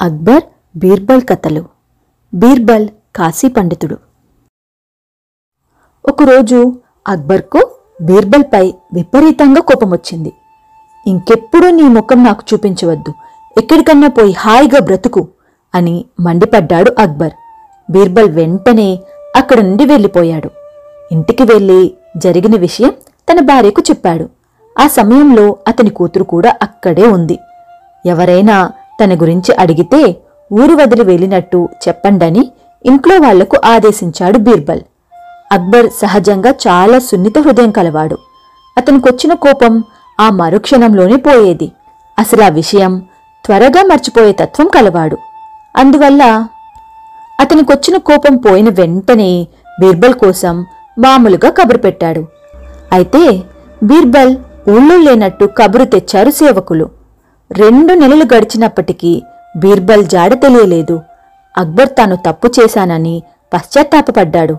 అక్బర్ బీర్బల్ కథలు. బీర్బల్ కాశీ పండితుడు. ఒకరోజు అక్బర్కు బీర్బల్పై విపరీతంగా కోపమొచ్చింది. ఇంకెప్పుడూ నీ ముఖం నాకు చూపించవద్దు. ఎక్కడికన్నా పోయి హాయిగా బ్రతుకు అని మండిపడ్డాడు అక్బర్. బీర్బల్ వెంటనే అక్కడి నుండి వెళ్ళిపోయాడు. ఇంటికి వెళ్ళి జరిగిన విషయం తన భార్యకు చెప్పాడు. ఆ సమయంలో అతని కూతురు కూడా అక్కడే ఉంది. ఎవరైనా తన గురించి అడిగితే ఊరు వదిలి వెళ్ళినట్టు చెప్పండని ఇంట్లో వాళ్ళకు ఆదేశించాడు బీర్బల్. అక్బర్ సహజంగా చాలా సున్నిత హృదయం కలవాడు. అతనికొచ్చిన కోపం ఆ మరుక్షణంలోనే పోయేది. అసలు ఆ విషయం త్వరగా మర్చిపోయే తత్వం కలవాడు. అందువల్ల అతనికొచ్చిన కోపం పోయిన వెంటనే బీర్బల్ కోసం మామూలుగా కబురు పెట్టాడు. అయితే బీర్బల్ ఊళ్ళో లేనట్టు కబురు తెచ్చారు సేవకులు. రెండు నెలలు గడిచినప్పటికీ బీర్బల్ జాడ తెలియలేదు. అక్బర్ తాను తప్పు చేశానని పశ్చాత్తాపపడ్డాడు.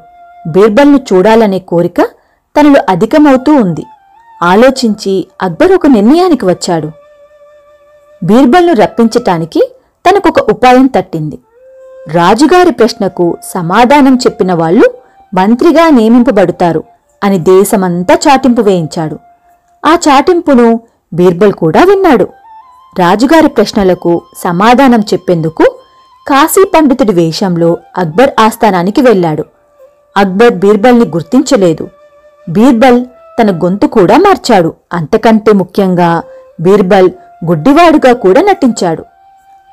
బీర్బల్ను చూడాలనే కోరిక తనలో అధికమవుతూ ఉంది. ఆలోచించి అక్బర్ ఒక నిర్ణయానికి వచ్చాడు. బీర్బల్ను రప్పించటానికి తనకొక ఉపాయం తట్టింది. రాజుగారి ప్రశ్నకు సమాధానం చెప్పిన వాళ్ళు మంత్రిగా నియమింపబడుతారు అని దేశమంతా చాటింపు వేయించాడు. ఆ చాటింపును బీర్బల్ కూడా విన్నాడు. రాజుగారి ప్రశ్నలకు సమాధానం చెప్పేందుకు కాశీ పండితుడి వేషంలో అక్బర్ ఆస్థానానికి వెళ్ళాడు. అక్బర్ బీర్బల్ని గుర్తించలేదు. బీర్బల్ తన గొంతు కూడా మార్చాడు. అంతకంటే ముఖ్యంగా బీర్బల్ గుడ్డివాడుగా కూడా నటించాడు.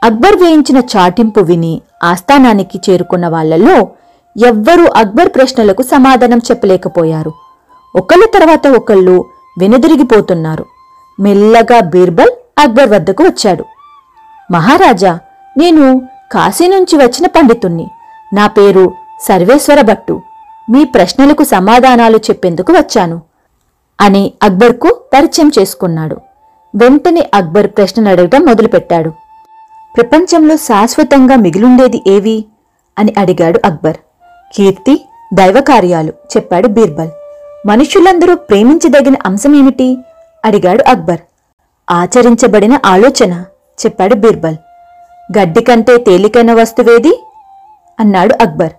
అక్బర్ వేయించిన చాటింపు విని ఆస్థానానికి చేరుకున్న వాళ్ళలో ఎవ్వరూ అక్బర్ ప్రశ్నలకు సమాధానం చెప్పలేకపోయారు. ఒకళ్ళ తర్వాత ఒకళ్ళు వెనుదిరిగిపోతున్నారు. మెల్లగా బీర్బల్ అక్బర్ వద్దకు వచ్చాడు. మహారాజా నేను కాశీ నుంచి వచ్చిన పండితుణ్ణి. నా పేరు సర్వేశ్వర భట్టు. మీ ప్రశ్నలకు సమాధానాలు చెప్పేందుకు వచ్చాను అని అక్బర్కు పరిచయం చేసుకున్నాడు. వెంటనే అక్బర్ ప్రశ్నలు అడగటం మొదలుపెట్టాడు. ప్రపంచంలో శాశ్వతంగా మిగిలుండేది ఏవి? అని అడిగాడు అక్బర్. కీర్తి దైవకార్యాలు చెప్పాడు బీర్బల్. మనుషులందరూ ప్రేమించదగిన అంశమేమిటి? అడిగాడు అక్బర్. ఆచరించబడిన ఆలోచన చెప్పాడు బీర్బల్. గడ్డి కంటే తేలికైన వస్తువేది? అన్నాడు అక్బర్.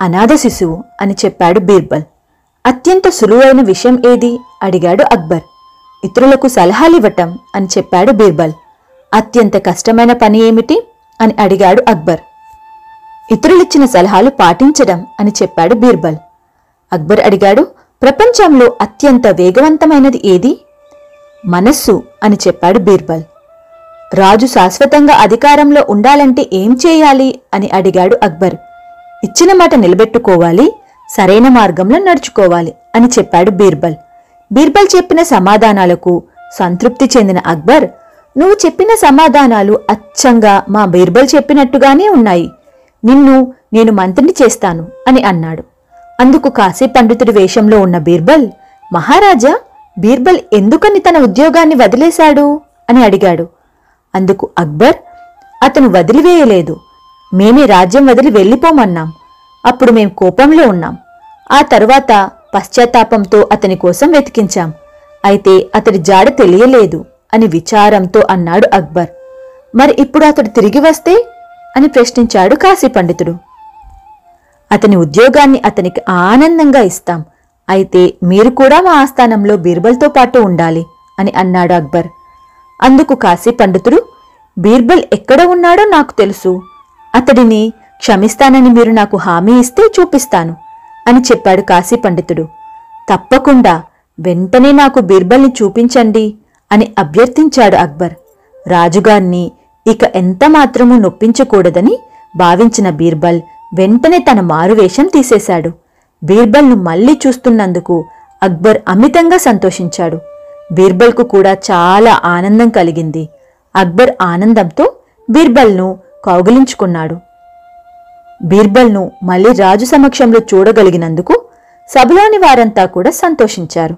అనాథ శిశువు అని చెప్పాడు బీర్బల్. అత్యంత సులువైన విషయం ఏది? అడిగాడు అక్బర్. ఇతరులకు సలహాలివ్వటం అని చెప్పాడు బీర్బల్. అత్యంత కష్టమైన పని ఏమిటి? అని అడిగాడు అక్బర్. ఇతరులిచ్చిన సలహాలు పాటించడం అని చెప్పాడు బీర్బల్. అక్బర్ అడిగాడు ప్రపంచంలో అత్యంత వేగవంతమైనది ఏది? మనస్సు అని చెప్పాడు బీర్బల్. రాజు శాశ్వతంగా అధికారంలో ఉండాలంటే ఏం చేయాలి అని అడిగాడు అక్బర్. ఇచ్చిన మాట నిలబెట్టుకోవాలి సరైన మార్గంలో నడుచుకోవాలి అని చెప్పాడు బీర్బల్. బీర్బల్ చెప్పిన సమాధానాలకు సంతృప్తి చెందిన అక్బర్ నువ్వు చెప్పిన సమాధానాలు అచ్చంగా మా బీర్బల్ చెప్పినట్టుగానే ఉన్నాయి. నిన్ను నేను మంత్రిని చేస్తాను అని అన్నాడు. అందుకు కాశీ పండితుడి వేషంలో ఉన్న బీర్బల్ మహారాజా బీర్బల్ ఎందుకని తన ఉద్యోగాన్ని వదిలేశాడు? అని అడిగాడు. అందుకు అక్బర్ అతను వదిలివేయలేదు. మేమే రాజ్యం వదిలి వెళ్ళిపోమన్నాం. అప్పుడు మేం కోపంలో ఉన్నాం. ఆ తరువాత పశ్చాత్తాపంతో అతని కోసం వెతికించాం. అయితే అతడి జాడ తెలియలేదు అని విచారంతో అన్నాడు అక్బర్. మరి ఇప్పుడు అతడు తిరిగి వస్తే? అని ప్రశ్నించాడు కాశీ పండితుడు. అతని ఉద్యోగాన్ని అతనికి ఆనందంగా ఇస్తాం. అయితే మీరు కూడా మా ఆస్థానంలో బీర్బల్తో పాటు ఉండాలి అని అన్నాడు అక్బర్. అందుకు కాశీ పండితుడు బీర్బల్ ఎక్కడ ఉన్నాడో నాకు తెలుసు. అతడిని క్షమిస్తానని మీరు నాకు హామీ ఇస్తే చూపిస్తాను అని చెప్పాడు కాశీ పండితుడు. తప్పకుండా వెంటనే నాకు బీర్బల్ని చూపించండి అని అభ్యర్థించాడు అక్బర్. రాజుగారిని ఇక ఎంత మాత్రమూ నొప్పించకూడదని భావించిన బీర్బల్ వెంటనే తన మారువేషం తీసేశాడు. బీర్బల్ను మళ్ళీ చూస్తున్నందుకు అక్బర్ అమితంగా సంతోషించాడు. బీర్బల్కు కూడా చాలా ఆనందం కలిగింది. అక్బర్ ఆనందంతో బీర్బల్ను కౌగిలించుకున్నాడు. బీర్బల్ను మళ్ళీ రాజు సమక్షంలో చూడగలిగినందుకు సభలోని వారంతా కూడా సంతోషించారు.